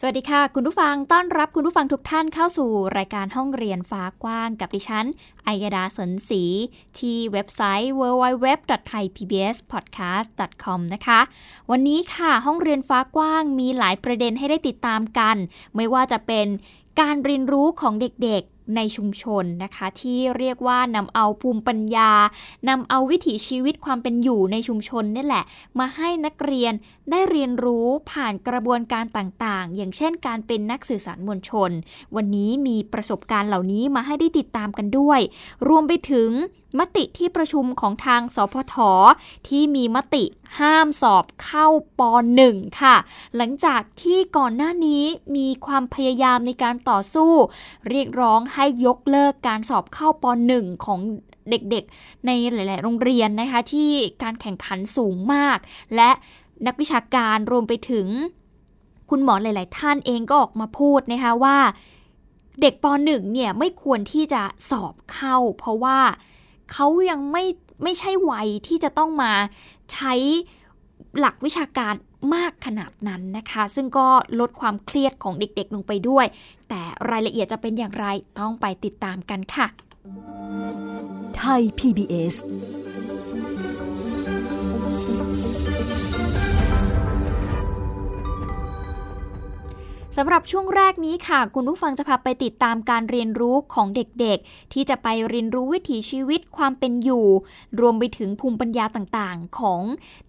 สวัสดีค่ะ คุณผู้ฟังต้อนรับคุณผู้ฟังทุกท่านเข้าสู่รายการห้องเรียนฟ้ากว้างกับดิฉันอัยดาสนศรีที่เว็บไซต์ www.thaipbspodcast.com นะคะ วันนี้ค่ะห้องเรียนฟ้ากว้างมีหลายประเด็นให้ได้ติดตามกัน ไม่ว่าจะเป็นการเรียนรู้ของเด็กๆ ในชุมชนนะคะ ที่เรียกว่านำเอาภูมิปัญญานำเอาวิถีชีวิตความเป็นอยู่ในชุมชนนี่แหละ มาให้นักเรียนได้เรียนรู้ผ่านกระบวนการต่างๆ อย่างเช่นการเป็นนักสื่อสารมวลชน วันนี้มีประสบการณ์เหล่านี้มาให้ได้ติดตามกันด้วย รวมไปถึงมติที่ประชุมของทางสพทที่มีมติห้ามสอบเข้าป .1 ค่ะ หลังจากที่ก่อนหน้านี้มีความพยายามในการต่อสู้ เรียกร้องใให้ยกเลิกการสอบเข้าป .1 ของเด็กๆ ในหลาย ๆ โรงเรียนนะคะที่การแข่งขันสูงมาก และนักวิชาการรวมไปถึงคุณหมอหลาย ๆ ท่านเองก็ออกมาพูดนะคะว่า เด็กป .1 เนี่ยไม่ควรที่จะสอบเข้า เพราะว่าเขายังไม่ไม่ใช่วัยที่จะต้องมาใช้ หลักวิชาการมากขนาดนั้นนะคะ ซึ่งก็ลดความเครียดของเด็กๆลงไปด้วย แต่รายละเอียดจะเป็นอย่างไรต้องไปติดตามกันค่ะ ไทย PBS สำหรับช่วงแรกนี้ค่ะ คุณผู้ฟังจะพาไปติดตามการเรียนรู้ของเด็กๆ ที่จะไปเรียนรู้วิถีชีวิตความเป็นอยู่ รวมไปถึงภูมิปัญญาต่างๆของ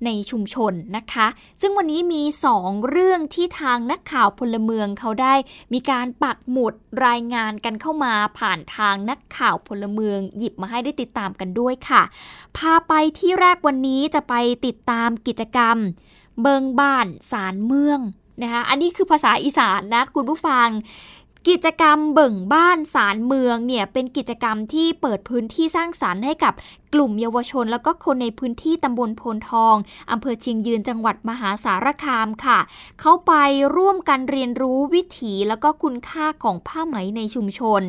ในชุมชนนะคะ ซึ่งวันนี้มี 2 เรื่องที่ทางนักข่าวพลเมืองเขาได้ มีการปักหมุดรายงานกันเข้ามาผ่านทางนักข่าวพลเมืองหยิบมาให้ได้ติดตามกันด้วยค่ะ พาไปที่แรกวันนี้จะไปติดตามกิจกรรม เบิงบ้านสารเมือง นะคะอันนี้คือภาษาอีสานนะคุณผู้ฟัง กิจกรรมเบิ่งบ้านสารเมืองเนี่ยเป็นกิจกรรมที่เปิดพื้นที่สร้างสารรค์ให้กับกลุ่มเยาวชน แล้วก็คนในพื้นที่ตำบลโพนทองอำเภอเชียงยืนจังหวัดมหาสารคามค่ะ เขาไปร่วมกันเรียนรู้วิถีแล้วก็คุณค่าของผ้าไหมในชุมชน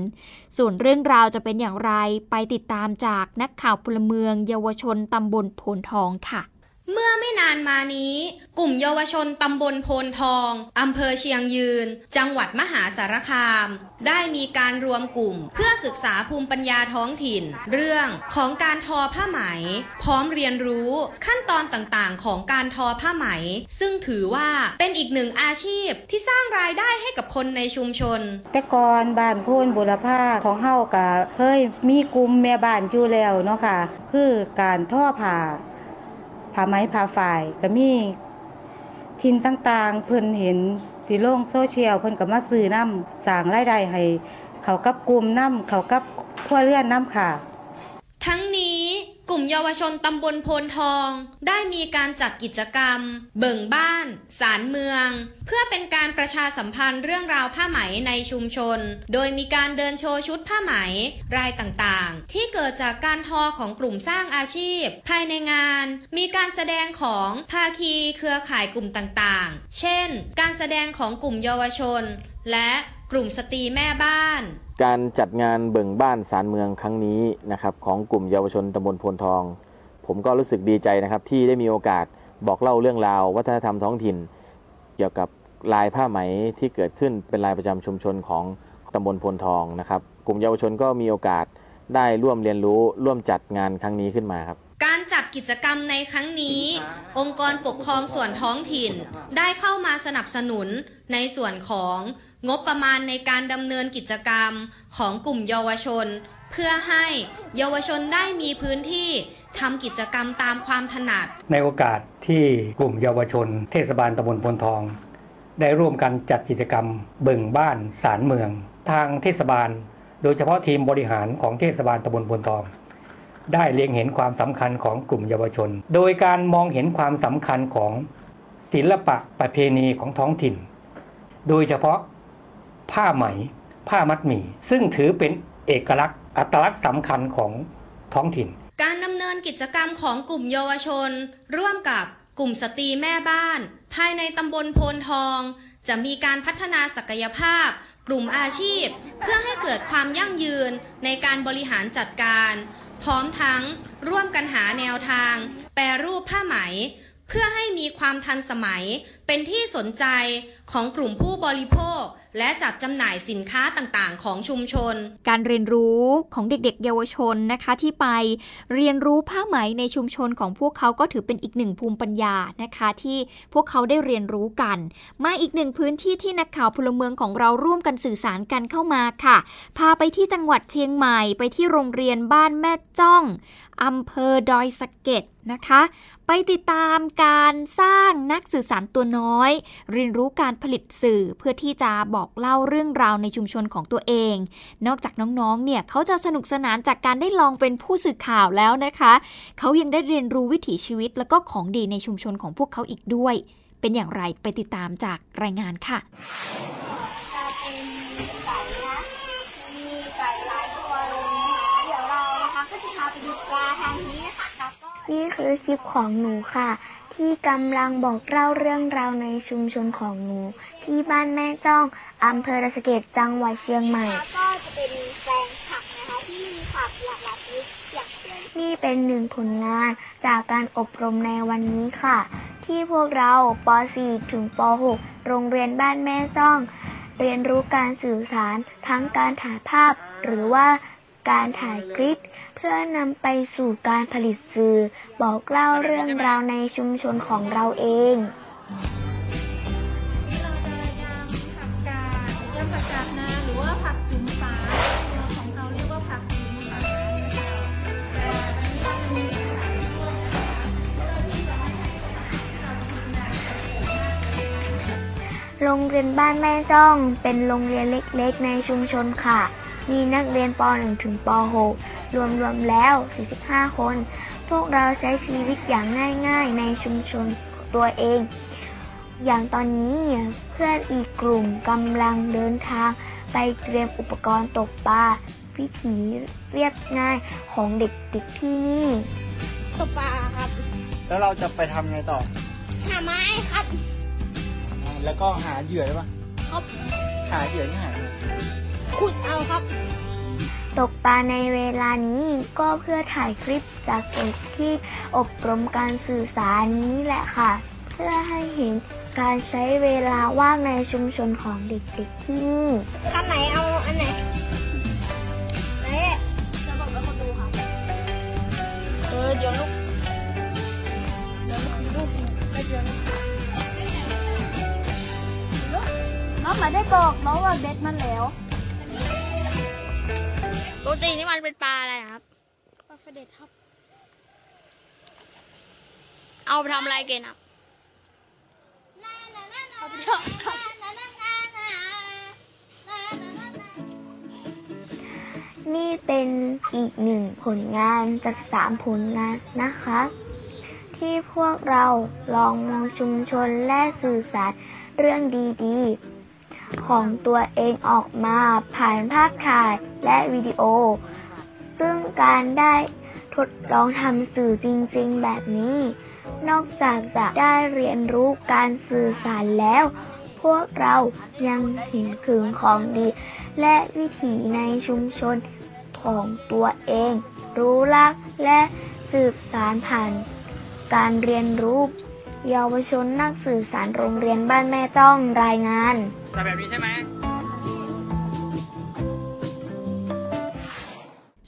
ส่วนเรื่องราวจะเป็นอย่างไรไปติดตามจากนักข่าวพลเมือง เยาวชนตำบลโพนทองค่ะ เมื่อไม่นานมานี้ กลุ่มเยาวชนตำบลโพนทองอำเภอเชียงยืน จังหวัดมหาสารคาม ได้มีการรวมกลุ่ม เพื่อศึกษาภูมิปัญญาท้องถิ่น เรื่องของการทอผ้าไหม พร้อมเรียนรู้ขั้นตอนต่างๆ ของการทอผ้าไหม ซึ่งถือว่าเป็นอีกหนึ่งอาชีพที่สร้างรายได้ให้กับคนในชุมชน แต่ก่อนบ้านพูนบุรพาของเฮาก็เคยมีกลุ่มแม่บ้านอยู่แล้วเนาะค่ะคือการทอผ้า ผ้าไหมผ้าฝ่ายก็มีทินต่างๆ เพิ่นเห็นที่โลงโซเชียลเพิ่นก็มาซื้อน้ำสร้างรายได้ให้เขากับกลุ่มน้ำเขากับครัวเรือนน้ำค่ะ กลุ่มเยาวชนตำบลโพนทอง ได้มีการจัดกิจกรรม เบิ่งบ้าน สารเมือง เพื่อเป็นการประชาสัมพันธ์เรื่องราวผ้าไหมในชุมชน โดยมีการเดินโชว์ชุดผ้าไหมรายต่างๆ ที่เกิดจากการทอของกลุ่มสร้างอาชีพ ภายในงาน มีการแสดงของภาคีเครือข่ายกลุ่มต่างๆ เช่น การแสดงของกลุ่มเยาวชน และกลุ่มสตรีแม่บ้าน การจัดงานเบิ่งบ้านสารเมืองครั้งนี้นะครับของกลุ่มเยาวชนตำบลโพนทอง ผมก็รู้สึกดีใจนะครับที่ได้มีโอกาสบอกเล่าเรื่องราว วัฒนธรรมท้องถิ่น เกี่ยวกับลายผ้าไหมที่เกิดขึ้นเป็นลายประจำชุมชนของตำบลโพนทองนะครับ กลุ่มเยาวชนก็มีโอกาสได้ร่วมเรียนรู้ร่วมจัดงานครั้งนี้ขึ้นมาครับ การจัดกิจกรรมในครั้งนี้ องค์กรปกครองส่วนท้องถิ่น ได้เข้ามาสนับสนุนในส่วนของงบประมาณในการดำเนินกิจกรรมของกลุ่มเยาวชน เพื่อให้เยาวชนได้มีพื้นที่ทำกิจกรรมตามความถนัด ในโอกาสที่กลุ่มเยาวชน เทศบาลตำบลพลทอง ได้ร่วมกันจัดกิจกรรมเบิ่งบ้านสารเมือง ทางเทศบาล โดยเฉพาะทีมบริหารของเทศบาลตำบลพลทอง ได้เล็งเห็นความสำคัญของกลุ่มเยาวชน โดยการมองเห็นความสำคัญของศิลปะประเพณีของท้องถิ่น โดยเฉพาะผ้าไหม ผ้ามัดหมี่ ซึ่งถือเป็นเอกลักษณ์อัตลักษณ์สำคัญของท้องถิ่น การดำเนินกิจกรรมของกลุ่มเยาวชน ร่วมกับกลุ่มสตรีแม่บ้าน ภายในตำบลโพนทอง จะมีการพัฒนาศักยภาพ กลุ่มอาชีพ เพื่อให้เกิดความยั่งยืนในการบริหารจัดการ พร้อมทั้งร่วมกันหาแนวทาง แปรรูปผ้าไหม เพื่อให้มีความทันสมัยเป็นที่สนใจของกลุ่มผู้บริโภค และจัดจำหน่ายสินค้าต่างๆ ของชุมชน การเรียนรู้ของเด็กๆ เยาวชนนะคะที่ไปเรียนรู้ผ้าไหมในชุมชนของพวกเขาก็ถือเป็นอีกหนึ่งภูมิปัญญานะคะ ที่พวกเขาได้เรียนรู้กัน มาอีกหนึ่งพื้นที่ที่นักข่าวพลเมืองของเราร่วมกันสื่อสารกันเข้ามาค่ะ พาไปที่จังหวัดเชียงใหม่ไปที่โรงเรียนบ้านแม่จ้อง อำเภอดอยสะเก็ดนะคะ ไปติดตามการสร้างนักสื่อสารตัวน้อย เรียนรู้การผลิตสื่อเพื่อที่จะบอกเล่าเรื่องราวในชุมชนของตัวเอง นอกจากน้องๆ เนี่ยเขาจะสนุกสนานจากการได้ลองเป็นผู้สื่อข่าวแล้วนะคะ เขายังได้เรียนรู้วิถีชีวิต แล้วก็ของดีในชุมชนของพวกเขาอีกด้วย เป็นอย่างไรไปติดตามจากรายงานค่ะ จะเป็นไก่นะมีไก่หลายตัวเลยนะคะเดี๋ยวเรานะคะก็จะพาไปดูปลาทาง นี้นะคะแล้วก็นี่คือคลิปของหนูค่ะ ที่กำลังบอกเล่าเรื่องราวในชุมชนของหนู ที่บ้านแม่จ้องอำเภอระสะเกดจังหวัดเชียงใหม่แล้วก็จะเป็นแปลงผักนะคะที่มีผักหลากหลายชนิดอย่างเช่นนี่เป็นหนึ่งผลงานจากการอบรมในวันนี้ค่ะ ที่พวกเราป .4 ถึงป .6 โรงเรียนบ้านแม่จ้อง เรียนรู้การสื่อสารทั้งการถ่ายภาพ หรือว่าการถ่ายคลิปเพื่อนำไปสู่การผลิตสื่อ บอกเล่าเรื่องราวในชุมชนของเราเองยำผักกาดยำผักกาดนาหรือว่าผักจุ๋มฟ้าของเขาเรียกว่าผักจุ๋มฟ้าโรงเรียนบ้านแม่จ้อง เป็นโรงเรียนเล็กๆ ในชุมชนค่ะ มีนักเรียนป .1 ถึงป .6 รวมๆแล้ว 45 คน พวกเราใช้ชีวิตอย่างง่าย ๆ ในชุมชนตัวเอง อย่างตอนนี้เพื่อนอีกกลุ่มกำลังเดินทาง ไปเตรียมอุปกรณ์ตกปลาวิถีเรียบง่ายของเด็กๆที่นี่ตกปลาครับ แล้วเราจะไปทำไงต่อ หาไม้ครับอ่าแล้วก็หาเหยื่อได้ปะครับ หาเหยื่อที่หาไงขุดเอาครับ ตกปลาในเวลานี้ก็เพื่อถ่ายคลิปจากเด็กที่อบรมการสื่อสารนี้แหละค่ะ เพื่อให้เห็นการใช้เวลาว่างในชุมชนของเด็กๆที่นี่คันไหนเอาอันไหนไหนจะบอกแล้วคนดูค่ะเออเดี๋ยวลูกเดี๋ยวลูกลูกไม่เดี๋ยวลูกน้องมาได้กอกน้องว่าเบ็ดมันแล้ว ตินี่มันเป็นปลาอะไรครับ ปลาเสด็จครับ เอาไปทำอะไรเกณฑ์ครับเอาไปทอดครับนี่เป็นอีกหนึ่งผลงานจากสามผลงานนะคะ ที่พวกเราลองมองชุมชนและสื่อสารเรื่องดีๆ ของตัวเองออกมาผ่านภาพถ่ายและวิดีโอ ซึ่งการได้ทดลองทำสื่อจริงๆแบบนี้ นอกจากจะได้เรียนรู้การสื่อสารแล้ว พวกเรายังเห็นถึงของดี และวิถีในชุมชนของตัวเอง รู้ลักและสืบสารผ่านการเรียนรู้ เยาวชนนักสื่อสารโรงเรียนบ้านแม่ต้องรายงานแต่แบบนี้ใช่ไหม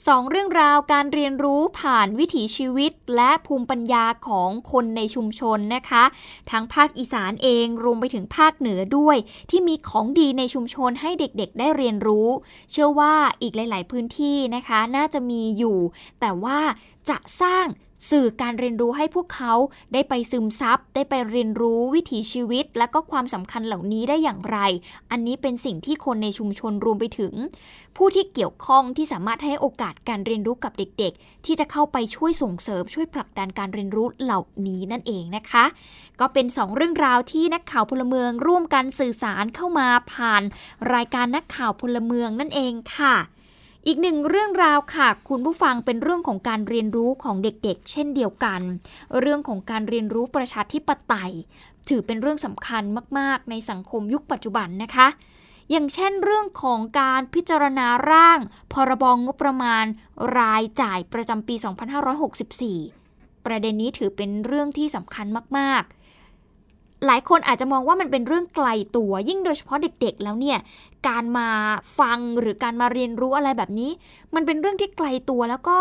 สองเรื่องราวการเรียนรู้ผ่านวิถีชีวิตและภูมิปัญญาของคนในชุมชนนะคะ ทั้งภาคอีสานเองรวมไปถึงภาคเหนือด้วย ที่มีของดีในชุมชนให้เด็กๆ ได้เรียนรู้ เชื่อว่าอีกหลาย ๆ พื้นที่นะคะ น่าจะมีอยู่ แต่ว่าจะสร้าง สื่อการเรียนรู้ให้พวกเขาได้ไปซึมซับ ได้ไปเรียนรู้วิถีชีวิต และก็ความสำคัญเหล่านี้ได้อย่างไร อันนี้เป็นสิ่งที่คนในชุมชนรวมไปถึง ผู้ที่เกี่ยวข้องที่สามารถให้โอกาสการเรียนรู้กับเด็ก ๆ ที่จะเข้าไปช่วยส่งเสริมช่วยผลักดันการเรียนรู้เหล่านี้นั่นเองนะคะ ก็เป็นสองเรื่องราวที่นักข่าวพลเมืองร่วมกันสื่อสารเข้ามาผ่าน รายการนักข่าวพลเมืองนั่นเองค่ะ อีกหนึ่งเรื่องราวค่ะ คุณผู้ฟังเป็นเรื่องของการเรียนรู้ของเด็กๆ เช่นเดียวกัน เรื่องของการเรียนรู้ประชาธิปไตย ถือเป็นเรื่องสำคัญมากๆ ในสังคมยุคปัจจุบันนะคะ อย่างเช่นเรื่องของการพิจารณาร่าง พรบงงบประมาณ รายจ่ายประจำปี 2564 ประเด็นนี้ถือเป็นเรื่องที่สำคัญมากๆ หลายคนอาจจะมองว่ามันเป็นเรื่องไกลตัว ยิ่งโดยเฉพาะเด็กๆ แล้วเนี่ย การมาฟังหรือการมาเรียนรู้อะไรแบบนี้ มันเป็นเรื่องที่ไกลตัวแล้วก็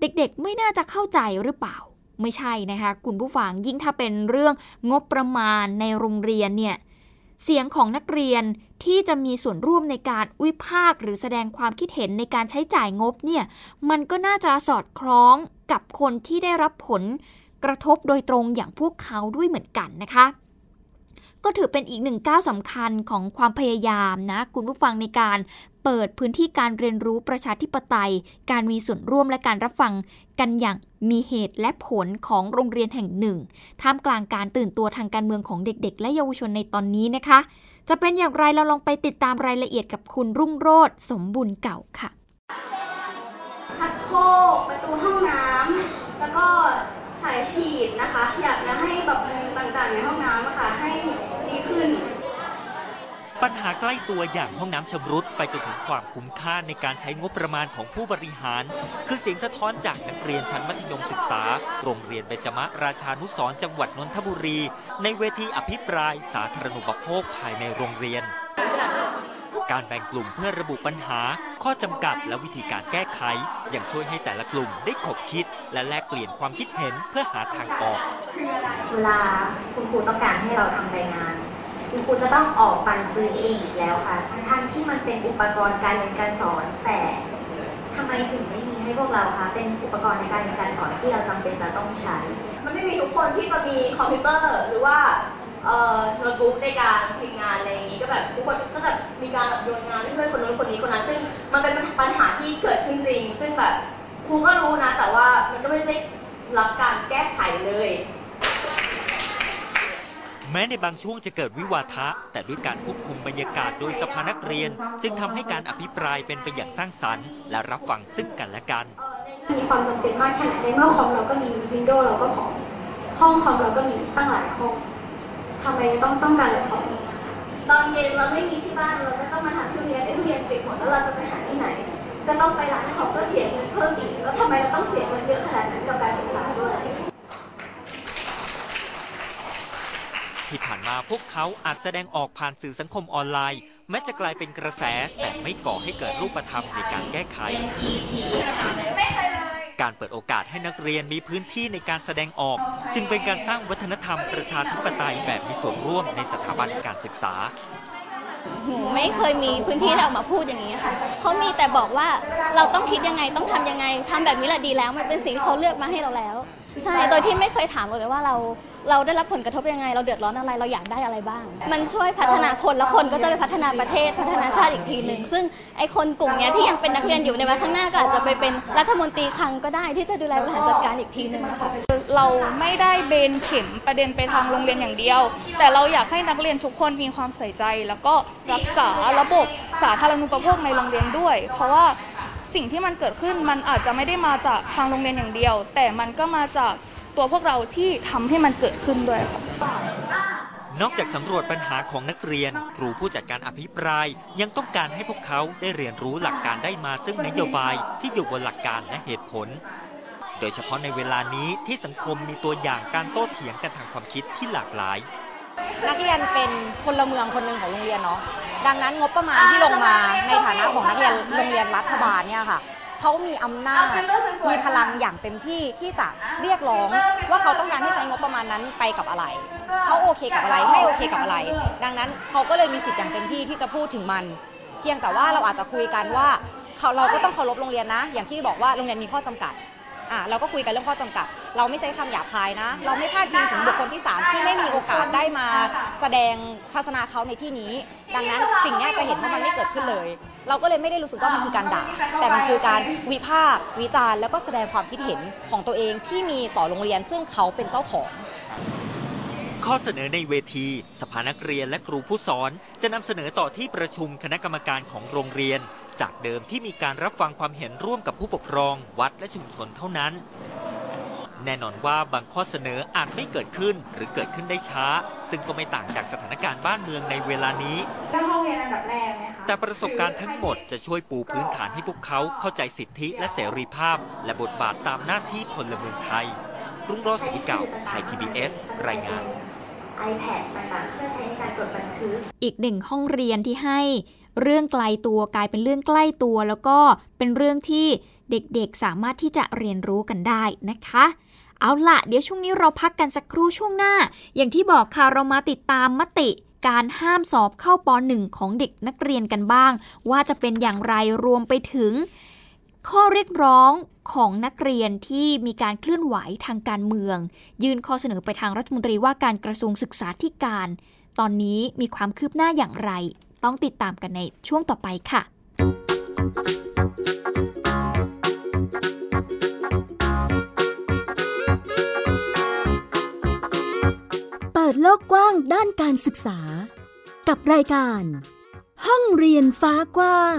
เด็กๆ ไม่น่าจะเข้าใจหรือเปล่า ไม่ใช่นะคะ คุณผู้ฟังยิ่งถ้าเป็นเรื่องงบประมาณในโรงเรียนเนี่ยเสียงของนักเรียนที่จะมีส่วนร่วมในการวิพากษ์หรือแสดงความคิดเห็นในการใช้จ่ายงบเนี่ยมันก็น่าจะสอดคล้องกับคนที่ได้รับผลกระทบโดยตรงอย่างพวกเขาด้วยเหมือนกันนะคะ ก็ถือเป็นอีกหนึ่งก้าวสำคัญของความพยายามนะ คุณผู้ฟังในการเปิดพื้นที่การเรียนรู้ประชาธิปไตย การมีส่วนร่วมและการรับฟังกันอย่างมีเหตุและผลของโรงเรียนแห่งหนึ่ง ท่ามกลางการตื่นตัวทางการเมืองของเด็ก ๆ และเยาวชนในตอนนี้นะคะ จะเป็นอย่างไรเราลองไปติดตามรายละเอียดกับคุณรุ่งโรธสมบุญเก่าค่ะชักโครกประตูห้องน้ำแล้วก็สายฉีดนะคะ อยากจะให้ปรับต่างๆในห้องน้ำอะค่ะให้ ขึ้น ปัญหาใกล้ตัวอย่างห้องน้ำชำรุดไปจนถึงความคุ้มค่าในการใช้งบประมาณของผู้บริหาร คือเสียงสะท้อนจากนักเรียนชั้นมัธยมศึกษา โรงเรียนเบญจมะราชานุสรณ์จังหวัดนนทบุรี ในเวทีอภิปรายสาธารณูปโภคภายในโรงเรียนการแบ่งกลุ่มเพื่อระบุปัญหา ข้อจำกัดและวิธีการแก้ไข ยังช่วยให้แต่ละกลุ่มได้ขบคิด และแลกเปลี่ยนความคิดเห็นเพื่อหาทางออก เวลาคุณครูต้องการให้เราทำรายงาน คุณครูจะต้องออกปันซื้อเองอีกแล้วค่ะ ทั้งๆที่มันเป็นอุปกรณ์การเรียนการสอน แต่ทำไมถึงไม่มีให้พวกเราคะ เป็นอุปกรณ์ในการเรียนการสอนที่เราจำเป็นจะต้องใช้ มันไม่มีทุกคนที่จะมีคอมพิวเตอร์หรือว่าโน้ตบุ๊กในการพิมพ์งานอะไรอย่างนี้ก็แบบทุกคนก็จะมีการแบบโยนงานให้เพื่อนคนนู้นคนนี้คนนั้น ซึ่งมันเป็นปัญหาที่เกิดขึ้นจริง ซึ่งแบบครูก็รู้นะ แต่ว่ามันก็ไม่ได้รับการแก้ไขเลย แม้ในบางช่วงจะเกิดวิวาทะ แต่ด้วยการควบคุมบรรยากาศโดยสภานักเรียน จึงทำให้การอภิปรายเป็นไปอย่างสร้างสรรค์ และรับฟังซึ่งกันและกันมีความจำเป็นมากแค่ไหนในเมื่อคอมเราก็มีวินโดว์เราก็พอห้องคอมเราก็มีตั้งหลายห้องทำไมต้องต้องการหลายห้องตอนเย็นเราไม่มีที่บ้านเราก็ต้องมาหาที่เรียนที่เรียนปิดหมดแล้วเราจะไปหาที่ไหน ก็ต้องไปร้านของก็เสียเงินเพิ่มอีกแล้วทำไมเราต้องเสียเงินเยอะขนาดนั้นกับการศึกษาด้วย ที่ผ่านมาพวกเขาอาจแสดงออกผ่านสื่อสังคมออนไลน์ แม้จะกลายเป็นกระแสแต่ไม่ก่อให้เกิดรูปธรรมในการแก้ไข การเปิดโอกาสให้นักเรียนมีพื้นที่ในการแสดงออก จึงเป็นการสร้างวัฒนธรรมประชาธิปไตยแบบมีส่วนร่วมในสถาบันการศึกษาหนูไม่เคยมีพื้นที่ที่ออกมาพูดอย่างนี้ค่ะเขามีแต่บอกว่าเราต้องคิดยังไงต้องทำยังไงทำแบบนี้แหละดีแล้ว มันเป็นสิ่งที่เขาเลือกมาให้เราแล้ว ใช่ โดยที่ไม่เคยถามเราเลยว่าเราเราได้รับผลกระทบยังไง เราเดือดร้อนอะไร เราอยากได้อะไรบ้าง มันช่วยพัฒนาคนแล้วคนก็จะไปพัฒนาประเทศพัฒนาชาติอีกทีหนึ่ง ซึ่งไอคนกลุ่มเนี้ยที่ยังเป็นนักเรียนอยู่ในวันข้างหน้าก็อาจจะไปเป็นรัฐมนตรีคลังก็ได้ที่จะดูแลบริหารจัดการอีกทีหนึ่งนะคะ เราไม่ได้เบนเข็มประเด็นไปทางโรงเรียนอย่างเดียว แต่เราอยากให้นักเรียนทุกคนมีความใส่ใจ แล้วก็รักษาระบบสาธารณูปโภคในโรงเรียนด้วย เพราะว่า สิ่งที่มันเกิดขึ้นมันอาจจะไม่ได้มาจากทางโรงเรียนอย่างเดียว แต่มันก็มาจากตัวพวกเราที่ทำให้มันเกิดขึ้นด้วยค่ะนอกจากสำรวจปัญหาของนักเรียน ครูผู้จัดการอภิปราย ยังต้องการให้พวกเขาได้เรียนรู้หลักการได้มาซึ่งนโยบายที่อยู่บนหลักการและเหตุผล โดยเฉพาะในเวลานี้ที่สังคมมีตัวอย่างการโต้เถียงกันทางความคิดที่หลากหลาย นักเรียนเป็นพลเมืองคนหนึ่งของโรงเรียนเนาะดังนั้นงบประมาณที่ลงมาในฐานะของนักเรียนโรงเรียนรัฐบาลเนี่ยค่ะเขามีอำนาจมีพลังอย่างเต็มที่ที่จะเรียกร้องว่าเขาต้องการให้ใช้งบประมาณนั้นไปกับอะไร เขาโอเคกับอะไรไม่โอเคกับอะไร ดังนั้นเขาก็เลยมีสิทธิ์อย่างเต็มที่ที่จะพูดถึงมัน เพียงแต่ว่าเราอาจจะคุยกันว่าเขาเราก็ต้องเคารพโรงเรียนนะ อย่างที่บอกว่าโรงเรียนมีข้อจำกัด อะเราก็คุยกันเรื่องข้อจำกัด เราไม่ใช้คำหยาบคายนะ เราไม่พาดพิงถึงบุคคลที่สามที่ไม่มีโอกาสได้มาแสดงทัศนะเขาในที่นี้ ดังนั้นสิ่งเนี้ยจะเห็นว่ามันไม่เกิดขึ้นเลย เราก็เลยไม่ได้รู้สึกว่ามันคือการด่า แต่มันคือการวิพากษ์วิจารณ์แล้วก็แสดงความคิดเห็นของตัวเองที่มีต่อโรงเรียนซึ่งเขาเป็นเจ้าของ ข้อเสนอในเวทีสภานักเรียนและครูผู้สอน จะนำเสนอต่อที่ประชุมคณะกรรมการของโรงเรียน จากเดิมที่มีการรับฟังความเห็นร่วมกับผู้ปกครอง วัดและชุมชนเท่านั้น แน่นอนว่าบางข้อเสนออาจไม่เกิดขึ้นหรือเกิดขึ้นได้ช้า ซึ่งก็ไม่ต่างจากสถานการณ์บ้านเมืองในเวลานี้ห้องเรียนอันดับแรกไหมคะแต่ประสบการณ์ทั้งหมดจะช่วยปูพื้นฐานให้พวกเขาเข้าใจสิทธิและเสรีภาพ และบทบาทตามหน้าที่พลเมืองไทยรุ่งโรจน์สุวิเก่าไทย PBS รายงาน iPad ต่างๆเพื่อใช้ในการจดบันทึก อีกหนึ่งห้องเรียนที่ให้เรื่องไกลตัวกลายเป็นเรื่องใกล้ตัว แล้วก็เป็นเรื่องที่เด็กๆสามารถที่จะเรียนรู้กันได้นะคะ เอาละเดี๋ยวช่วงนี้เราพักกันสักครู่ช่วงหน้า อย่างที่บอกค่ะเรามาติดตามมติการห้ามสอบเข้าป .1 ของเด็กนักเรียนกันบ้าง ว่าจะเป็นอย่างไรรวมไปถึง ข้อเรียกร้องของนักเรียนที่มีการเคลื่อนไหวทางการเมือง ยื่นข้อเสนอไปทางรัฐมนตรีว่าการกระทรวงศึกษาธิการ ตอนนี้มีความคืบหน้าอย่างไร ต้องติดตามกันในช่วงต่อไปค่ะ เปิดโลกกว้างด้านการศึกษา กับรายการ ห้องเรียนฟ้ากว้าง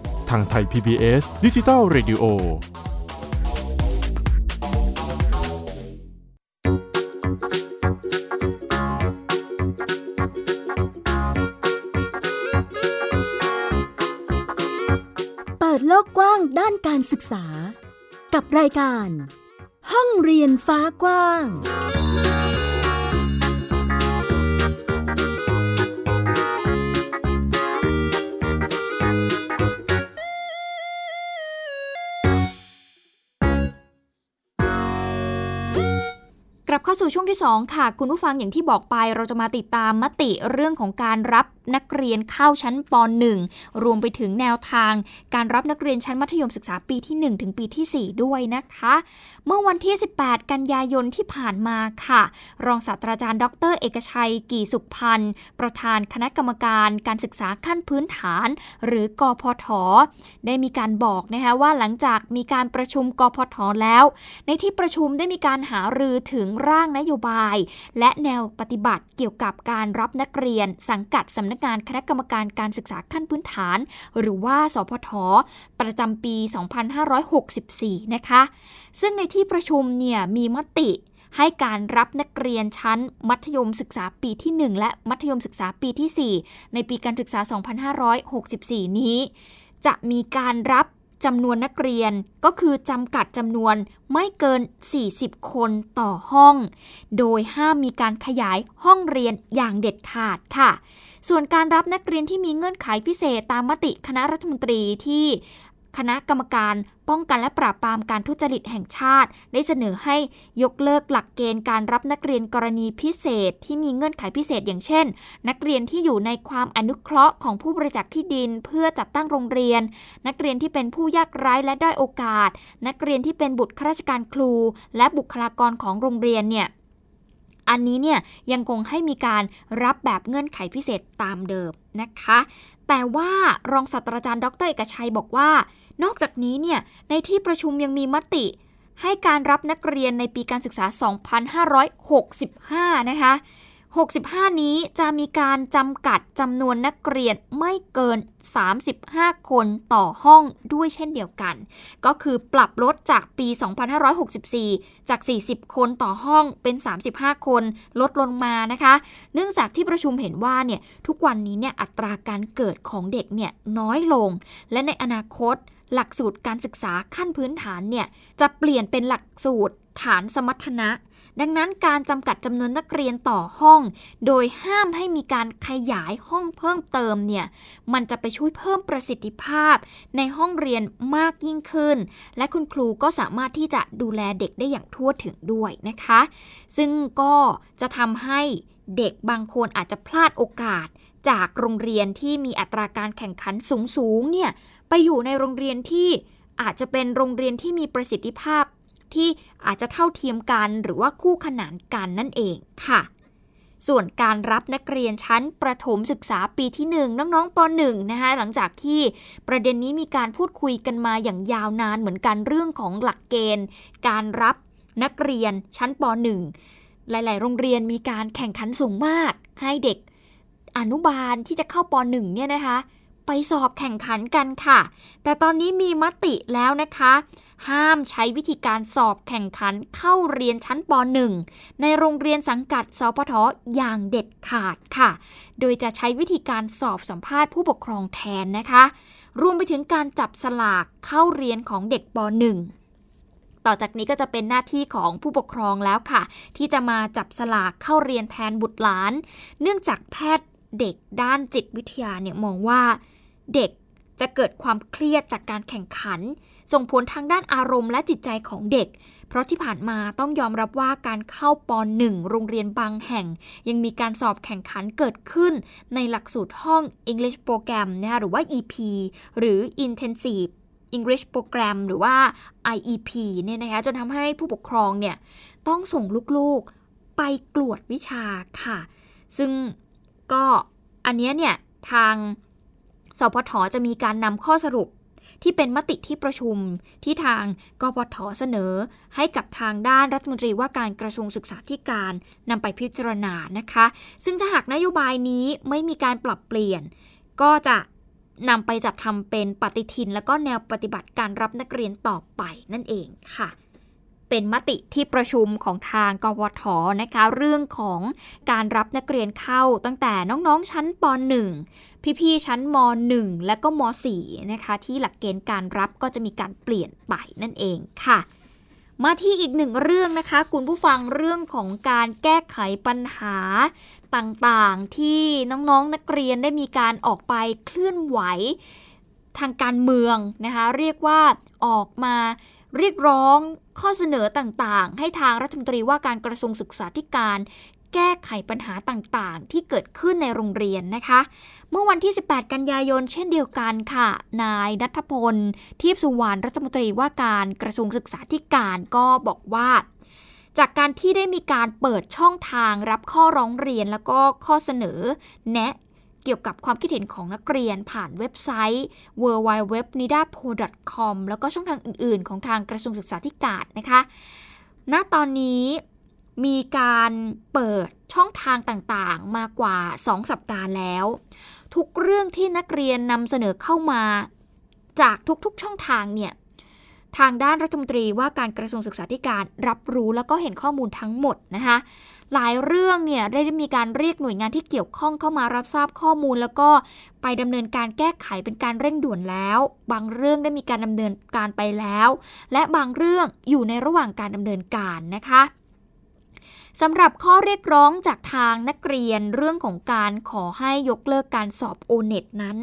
ทางไทย PBS ดิจิทัล Radio เปิดโลกกว้างด้านการศึกษา กับรายการ ห้องเรียนฟ้ากว้าง ลับเข้าสู่ช่วงที่ 2 ค่ะ คุณผู้ฟังอย่างที่บอกไป เราจะมาติดตามมติเรื่องของการรับนักเรียนเข้าชั้นป .1 รวมไปถึงแนวทาง การรับนักเรียนชั้นมัธยมศึกษาปีที่ 1 ถึงปีที่ 4 ด้วยนะคะ เมื่อวันที่ 18 กันยายนที่ผ่านมาค่ะ รองศาสตราจารย์ ดร เอกชัย กี่สุขพันธ์ ประธานคณะกรรมการการศึกษาขั้นพื้นฐาน หรือกพทได้มีการบอกนะคะว่าหลังจากมีการประชุมกพทแล้ว ในที่ประชุมได้มีการหารือถึงร่างนโยบาย และแนวปฏิบัติเกี่ยวกับการรับนักเรียน สังกัดสำนักงานคณะกรรมการการศึกษาขั้นพื้นฐาน หรือว่า สพท ประจำปี 2564 นะคะ ซึ่งในที่ประชุมเนี่ยมีมติให้การรับนักเรียนชั้น มัธยมศึกษาปีที่ 1 และมัธยมศึกษาปีที่ 4 ในปีการศึกษา 2564 นี้ จะมีการรับ จำนวนนักเรียนก็คือจำกัดจำนวนไม่เกิน 40 คนต่อห้อง โดยห้ามมีการขยายห้องเรียนอย่างเด็ดขาดค่ะ ส่วนการรับนักเรียนที่มีเงื่อนไขพิเศษตามมติคณะรัฐมนตรีที่ คณะกรรมการป้องกันและปราบปรามการทุจริตแห่งชาติ ได้เสนอให้ยกเลิกหลักเกณฑ์การรับนักเรียนกรณีพิเศษที่มีเงื่อนไขพิเศษอย่างเช่น นักเรียนที่อยู่ในความอนุเคราะห์ของผู้บริจาคที่ดินเพื่อจัดตั้งโรงเรียน นักเรียนที่เป็นผู้ยากไร้และได้โอกาส นักเรียนที่เป็นบุตรข้าราชการครู และบุคลากรของโรงเรียนเนี่ยอันนี้เนี่ยยังคงให้มีการรับแบบเงื่อนไขพิเศษตามเดิมนะคะ แต่ว่ารองศาสตราจารย์ดรเอกชัยบอกว่า นอกจากนี้เนี่ยในที่ประชุมยังมีมติ ให้การรับนักเรียนในปีการศึกษา 2565 นะคะ 65 นี้จะมีการจำกัดจำนวนนักเรียนไม่เกิน 35 คนต่อห้องด้วยเช่นเดียวกัน ก็คือปรับลดจากปี 2564 จาก 40 คนต่อห้องเป็น 35 คนลดลงมานะคะ เนื่องจากที่ประชุมเห็นว่าเนี่ยทุกวันนี้เนี่ยอัตราการเกิดของเด็กเนี่ยน้อยลง และในอนาคตหลักสูตรการศึกษาขั้นพื้นฐานเนี่ยจะเปลี่ยนเป็นหลักสูตรฐานสมรรถนะ ดังนั้นการจำกัดจำนวนนักเรียนต่อห้อง โดยห้ามให้มีการขยายห้องเพิ่มเติมเนี่ย มันจะไปช่วยเพิ่มประสิทธิภาพในห้องเรียนมากยิ่งขึ้น และคุณครูก็สามารถที่จะดูแลเด็กได้อย่างทั่วถึงด้วยนะคะ ซึ่งก็จะทำให้เด็กบางคนอาจจะพลาดโอกาสจากโรงเรียนที่มีอัตราการแข่งขันสูงๆเนี่ยไปอยู่ในโรงเรียนที่อาจจะเป็นโรงเรียนที่มีประสิทธิภาพ ที่อาจจะเท่าเทียมกันหรือว่าคู่ขนานกันนั่นเองค่ะ ส่วนการรับนักเรียนชั้นประถมศึกษาปีที่ 1 น้องๆป .1 นะคะหลังจากที่ประเด็นนี้มีการพูดคุยกันมาอย่างยาวนานเหมือนกันเรื่องของหลักเกณฑ์ การรับนักเรียนชั้นป .1 หลาย ๆ โรงเรียนมีการแข่งขันสูงมาก ให้เด็กอนุบาลที่จะเข้าป .1 เนี่ยนะคะ ไปสอบแข่งขันกันค่ะ แต่ตอนนี้มีมติแล้วนะคะ ห้ามใช้วิธีการสอบแข่งขันเข้าเรียนชั้นป .1 ในโรงเรียนสังกัดสพทอย่างเด็ดขาดค่ะ โดยจะใช้วิธีการสอบสัมภาษณ์ผู้ปกครองแทนนะคะ รวมไปถึงการจับสลากเข้าเรียนของเด็กป .1 ต่อจากนี้ก็จะเป็นหน้าที่ของผู้ปกครองแล้วค่ะ ที่จะมาจับสลากเข้าเรียนแทนบุตรหลาน เนื่องจากแพทย์เด็กด้านจิตวิทยาเนี่ยมองว่า เด็ก จะเกิดความเครียดจากการแข่งขัน ส่งผลทางด้านอารมณ์และจิตใจของเด็ก เพราะที่ผ่านมาต้องยอมรับว่าการเข้าป .1 โรงเรียนบางแห่ง ยังมีการสอบแข่งขันเกิดขึ้น ในหลักสูตรห้อง English Program นะคะหรือว่า EP หรือ Intensive English Program หรือว่า IEP เนี่ยนะคะจนทำให้ผู้ปกครองเนี่ยต้องส่งลูกๆไปกลวดวิชาค่ะ ซึ่งก็อันนี้เนี่ยทาง สพทจะมีการนำข้อสรุปที่เป็นมติที่ประชุมที่ทางกพทเสนอ ให้กับทางด้านรัฐมนตรีว่าการกระทรวงศึกษาธิการนำไปพิจารณานะคะ ซึ่งถ้าหากนโยบายนี้ไม่มีการปรับเปลี่ยน ก็จะนำไปจัดทำเป็นปฏิทิน และก็แนวปฏิบัติการรับนักเรียนต่อไปนั่นเองค่ะ เป็นมติที่ประชุมของทางกวทนะคะ เรื่องของการรับนักเรียนเข้าตั้งแต่น้องๆชั้นป .1 พี่ๆชั้นม .1 และก็ม .4 นะคะ ที่หลักเกณฑ์การรับก็จะมีการเปลี่ยนไปนั่นเองค่ะมาที่อีกหนึ่งเรื่องนะคะ คุณผู้ฟังเรื่องของการแก้ไขปัญหาต่างๆ ที่น้องๆนักเรียนได้มีการออกไปเคลื่อนไหวทางการเมืองนะคะ เรียกว่าออกมา เรียกร้องข้อเสนอต่างๆ ให้ทางรัฐมนตรีว่าการกระทรวงศึกษาธิการ แก้ไขปัญหาต่างๆ ที่เกิดขึ้นในโรงเรียนนะคะ เมื่อวันที่ 18 กันยายนเช่นเดียวกันค่ะ นายนัทพล ทีพสุวรรณรัฐมนตรีว่าการกระทรวงศึกษาธิการก็บอกว่าจากการที่ได้มีการเปิดช่องทางรับข้อร้องเรียนแล้วก็ข้อเสนอ แนะ เกี่ยวกับความคิดเห็นของนักเรียนผ่านเว็บไซต์ w w w n i d a p o c o m แล้วก็ช่องทางอื่น ๆ ของทางกระทรวงศึกษาธิการนะคะ ณ ตอนนี้มีการเปิดช่องทางต่างๆ มากว่า 2 สัปดาห์แล้ว ทุกเรื่องที่นักเรียนนำเสนอเข้ามาจากทุกๆช่องทางเนี่ยทางด้านรัฐมนตรีว่าการกระทรวงศึกษาธิการรับรู้แล้วก็เห็นข้อมูลทั้งหมดนะคะ หลายเรื่องเนี่ยได้มีการเรียกหน่วยงานที่เกี่ยวข้องเข้ามารับทราบข้อมูล แล้วก็ไปดำเนินการแก้ไขเป็นการเร่งด่วนแล้ว บางเรื่องได้มีการดำเนินการไปแล้ว และบางเรื่องอยู่ในระหว่างการดำเนินการนะคะ สำหรับข้อเรียกร้องจากทางนักเรียนเรื่องของการขอให้ยกเลิกการสอบโอเน็ตนั้น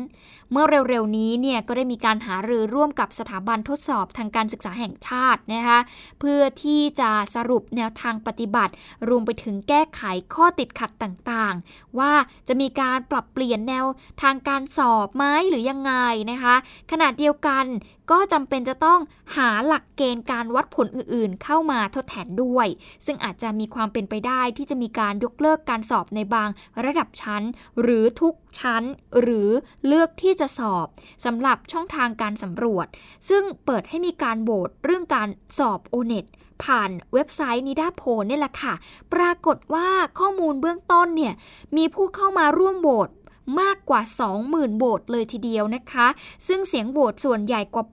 เมื่อเร็วๆนี้เนี่ยก็ได้มีการหารือร่วมกับสถาบันทดสอบทางการศึกษาแห่งชาตินะคะเพื่อที่จะสรุปแนวทางปฏิบัติ รวมไปถึงแก้ไขข้อติดขัดต่างๆ ว่าจะมีการปรับเปลี่ยนแนวทางการสอบไหมหรือยังไงนะคะขณะเดียวกัน ก็จำเป็นจะต้องหาหลักเกณฑ์การวัดผลอื่นๆ เข้ามาทดแทนด้วย ซึ่งอาจจะมีความเป็นไปได้ที่จะมีการยกเลิกการสอบในบางระดับชั้น หรือทุกชั้น หรือเลือกที่จะสอบสำหรับช่องทางการสำรวจ ซึ่งเปิดให้มีการโหวตเรื่องการสอบโอเน็ตผ่านเว็บไซต์นิดาโพนี่แหละค่ะ ปรากฏว่าข้อมูลเบื้องต้นเนี่ย มีผู้เข้ามาร่วมโหวต มากกว่า 20,000โหวตเลยทีเดียวนะคะ ซึ่งเสียงโหวตส่วนใหญ่กว่า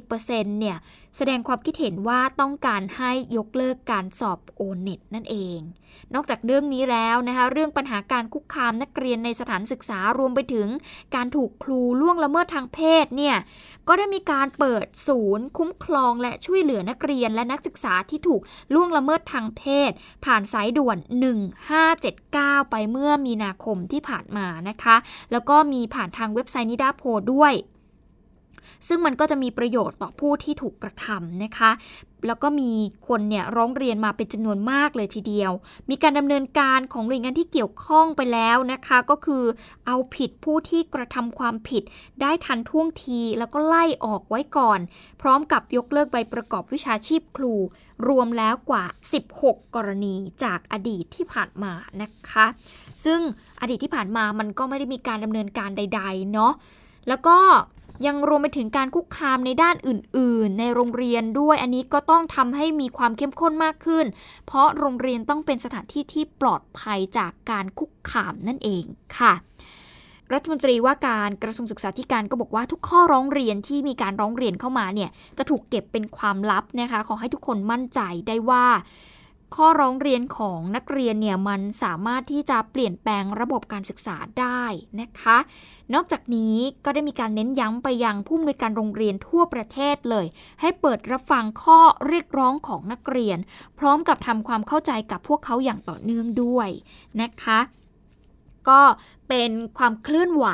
80%เนี่ย แสดงความคิดเห็นว่าต้องการให้ยกเลิกการสอบโอเน็ตนั่นเอง นอกจากเรื่องนี้แล้วนะคะเรื่องปัญหาการคุกคามนักเรียนในสถานศึกษารวมไปถึง การถูกครูล่วงละเมิดทางเพศเนี่ยก็ได้มีการเปิดศูนย์คุ้มครองและช่วยเหลือนักเรียนและนักศึกษาที่ถูกล่วงละเมิดทางเพศ ผ่านสายด่วน 1579 ไปเมื่อมีนาคมที่ผ่านมานะคะ แล้วก็มีผ่านทางเว็บไซต์นิดาโพด้วย ซึ่งมันก็จะมีประโยชน์ต่อผู้ที่ถูกกระทำนะคะ แล้วก็มีคนเนี่ยร้องเรียนมาเป็นจำนวนมากเลยทีเดียว มีการดำเนินการของหน่วยงานที่เกี่ยวข้องไปแล้วนะคะ ก็คือเอาผิดผู้ที่กระทำความผิด ได้ทันท่วงทีแล้วก็ไล่ออกไว้ก่อน พร้อมกับยกเลิกใบประกอบวิชาชีพครู รวมแล้วกว่า 16 กรณีจากอดีตที่ผ่านมานะคะ ซึ่งอดีตที่ผ่านมามันก็ไม่ได้มีการดำเนินการใด ๆ เนาะแล้วก็ ยังรวมไปถึงการคุกคามในด้านอื่น ๆ ในโรงเรียนด้วยอันนี้ก็ต้องทำให้มีความเข้มข้นมากขึ้น เพราะโรงเรียนต้องเป็นสถานที่ที่ปลอดภัยจากการคุกคามนั่นเองค่ะรัฐมนตรีว่าการกระทรวงศึกษาธิการก็บอกว่าทุกข้อร้องเรียนที่มีการร้องเรียนเข้ามาเนี่ยจะถูกเก็บเป็นความลับนะคะ ขอให้ทุกคนมั่นใจได้ว่า ข้อร้องเรียนของนักเรียนเนี่ยมันสามารถที่จะเปลี่ยนแปลงระบบการศึกษาได้นะคะ นอกจากนี้ก็ได้มีการเน้นย้ำไปยังผู้อำนวยการโรงเรียนทั่วประเทศเลย ให้เปิดรับฟังข้อเรียกร้องของนักเรียน พร้อมกับทำความเข้าใจกับพวกเขาอย่างต่อเนื่องด้วยนะคะก็เป็นความเคลื่อนไหว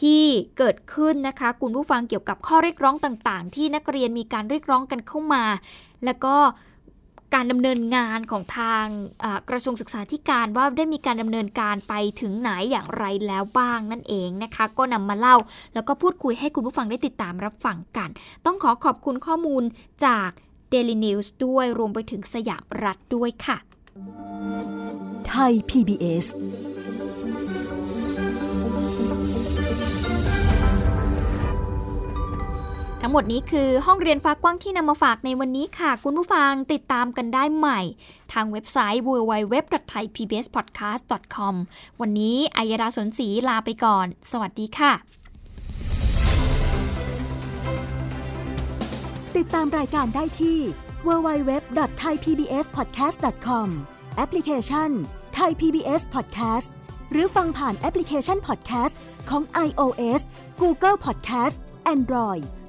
ที่เกิดขึ้นนะคะ คุณผู้ฟังเกี่ยวกับข้อเรียกร้องต่างๆ ที่นักเรียนมีการเรียกร้องกันเข้ามา แล้วก็ การดำเนินงานของทางกระทรวงศึกษาธิการว่าได้มีการดำเนินการไปถึงไหนอย่างไรแล้วบ้างนั่นเองนะคะ ก็นำมาเล่า แล้วก็พูดคุยให้คุณผู้ฟังได้ติดตามรับฟังกัน ต้องขอขอบคุณข้อมูลจาก Daily News ด้วยรวมไปถึงสยามรัฐด้วยค่ะ ไทย PBS ทั้งหมดนี้คือห้องเรียนฟ้ากว้างที่นำมาฝากในวันนี้ค่ะ คุณผู้ฟังติดตามกันได้ใหม่ ทางเว็บไซต์ www.thaipbspodcast.com วันนี้อัยดาสนศรีลาไปก่อน สวัสดีค่ะ ติดตามรายการได้ที่ www.thaipbspodcast.com แอปพลิเคชัน Thai PBS Podcast หรือฟังผ่านแอปพลิเคชัน Podcast ของ iOS Google Podcast Android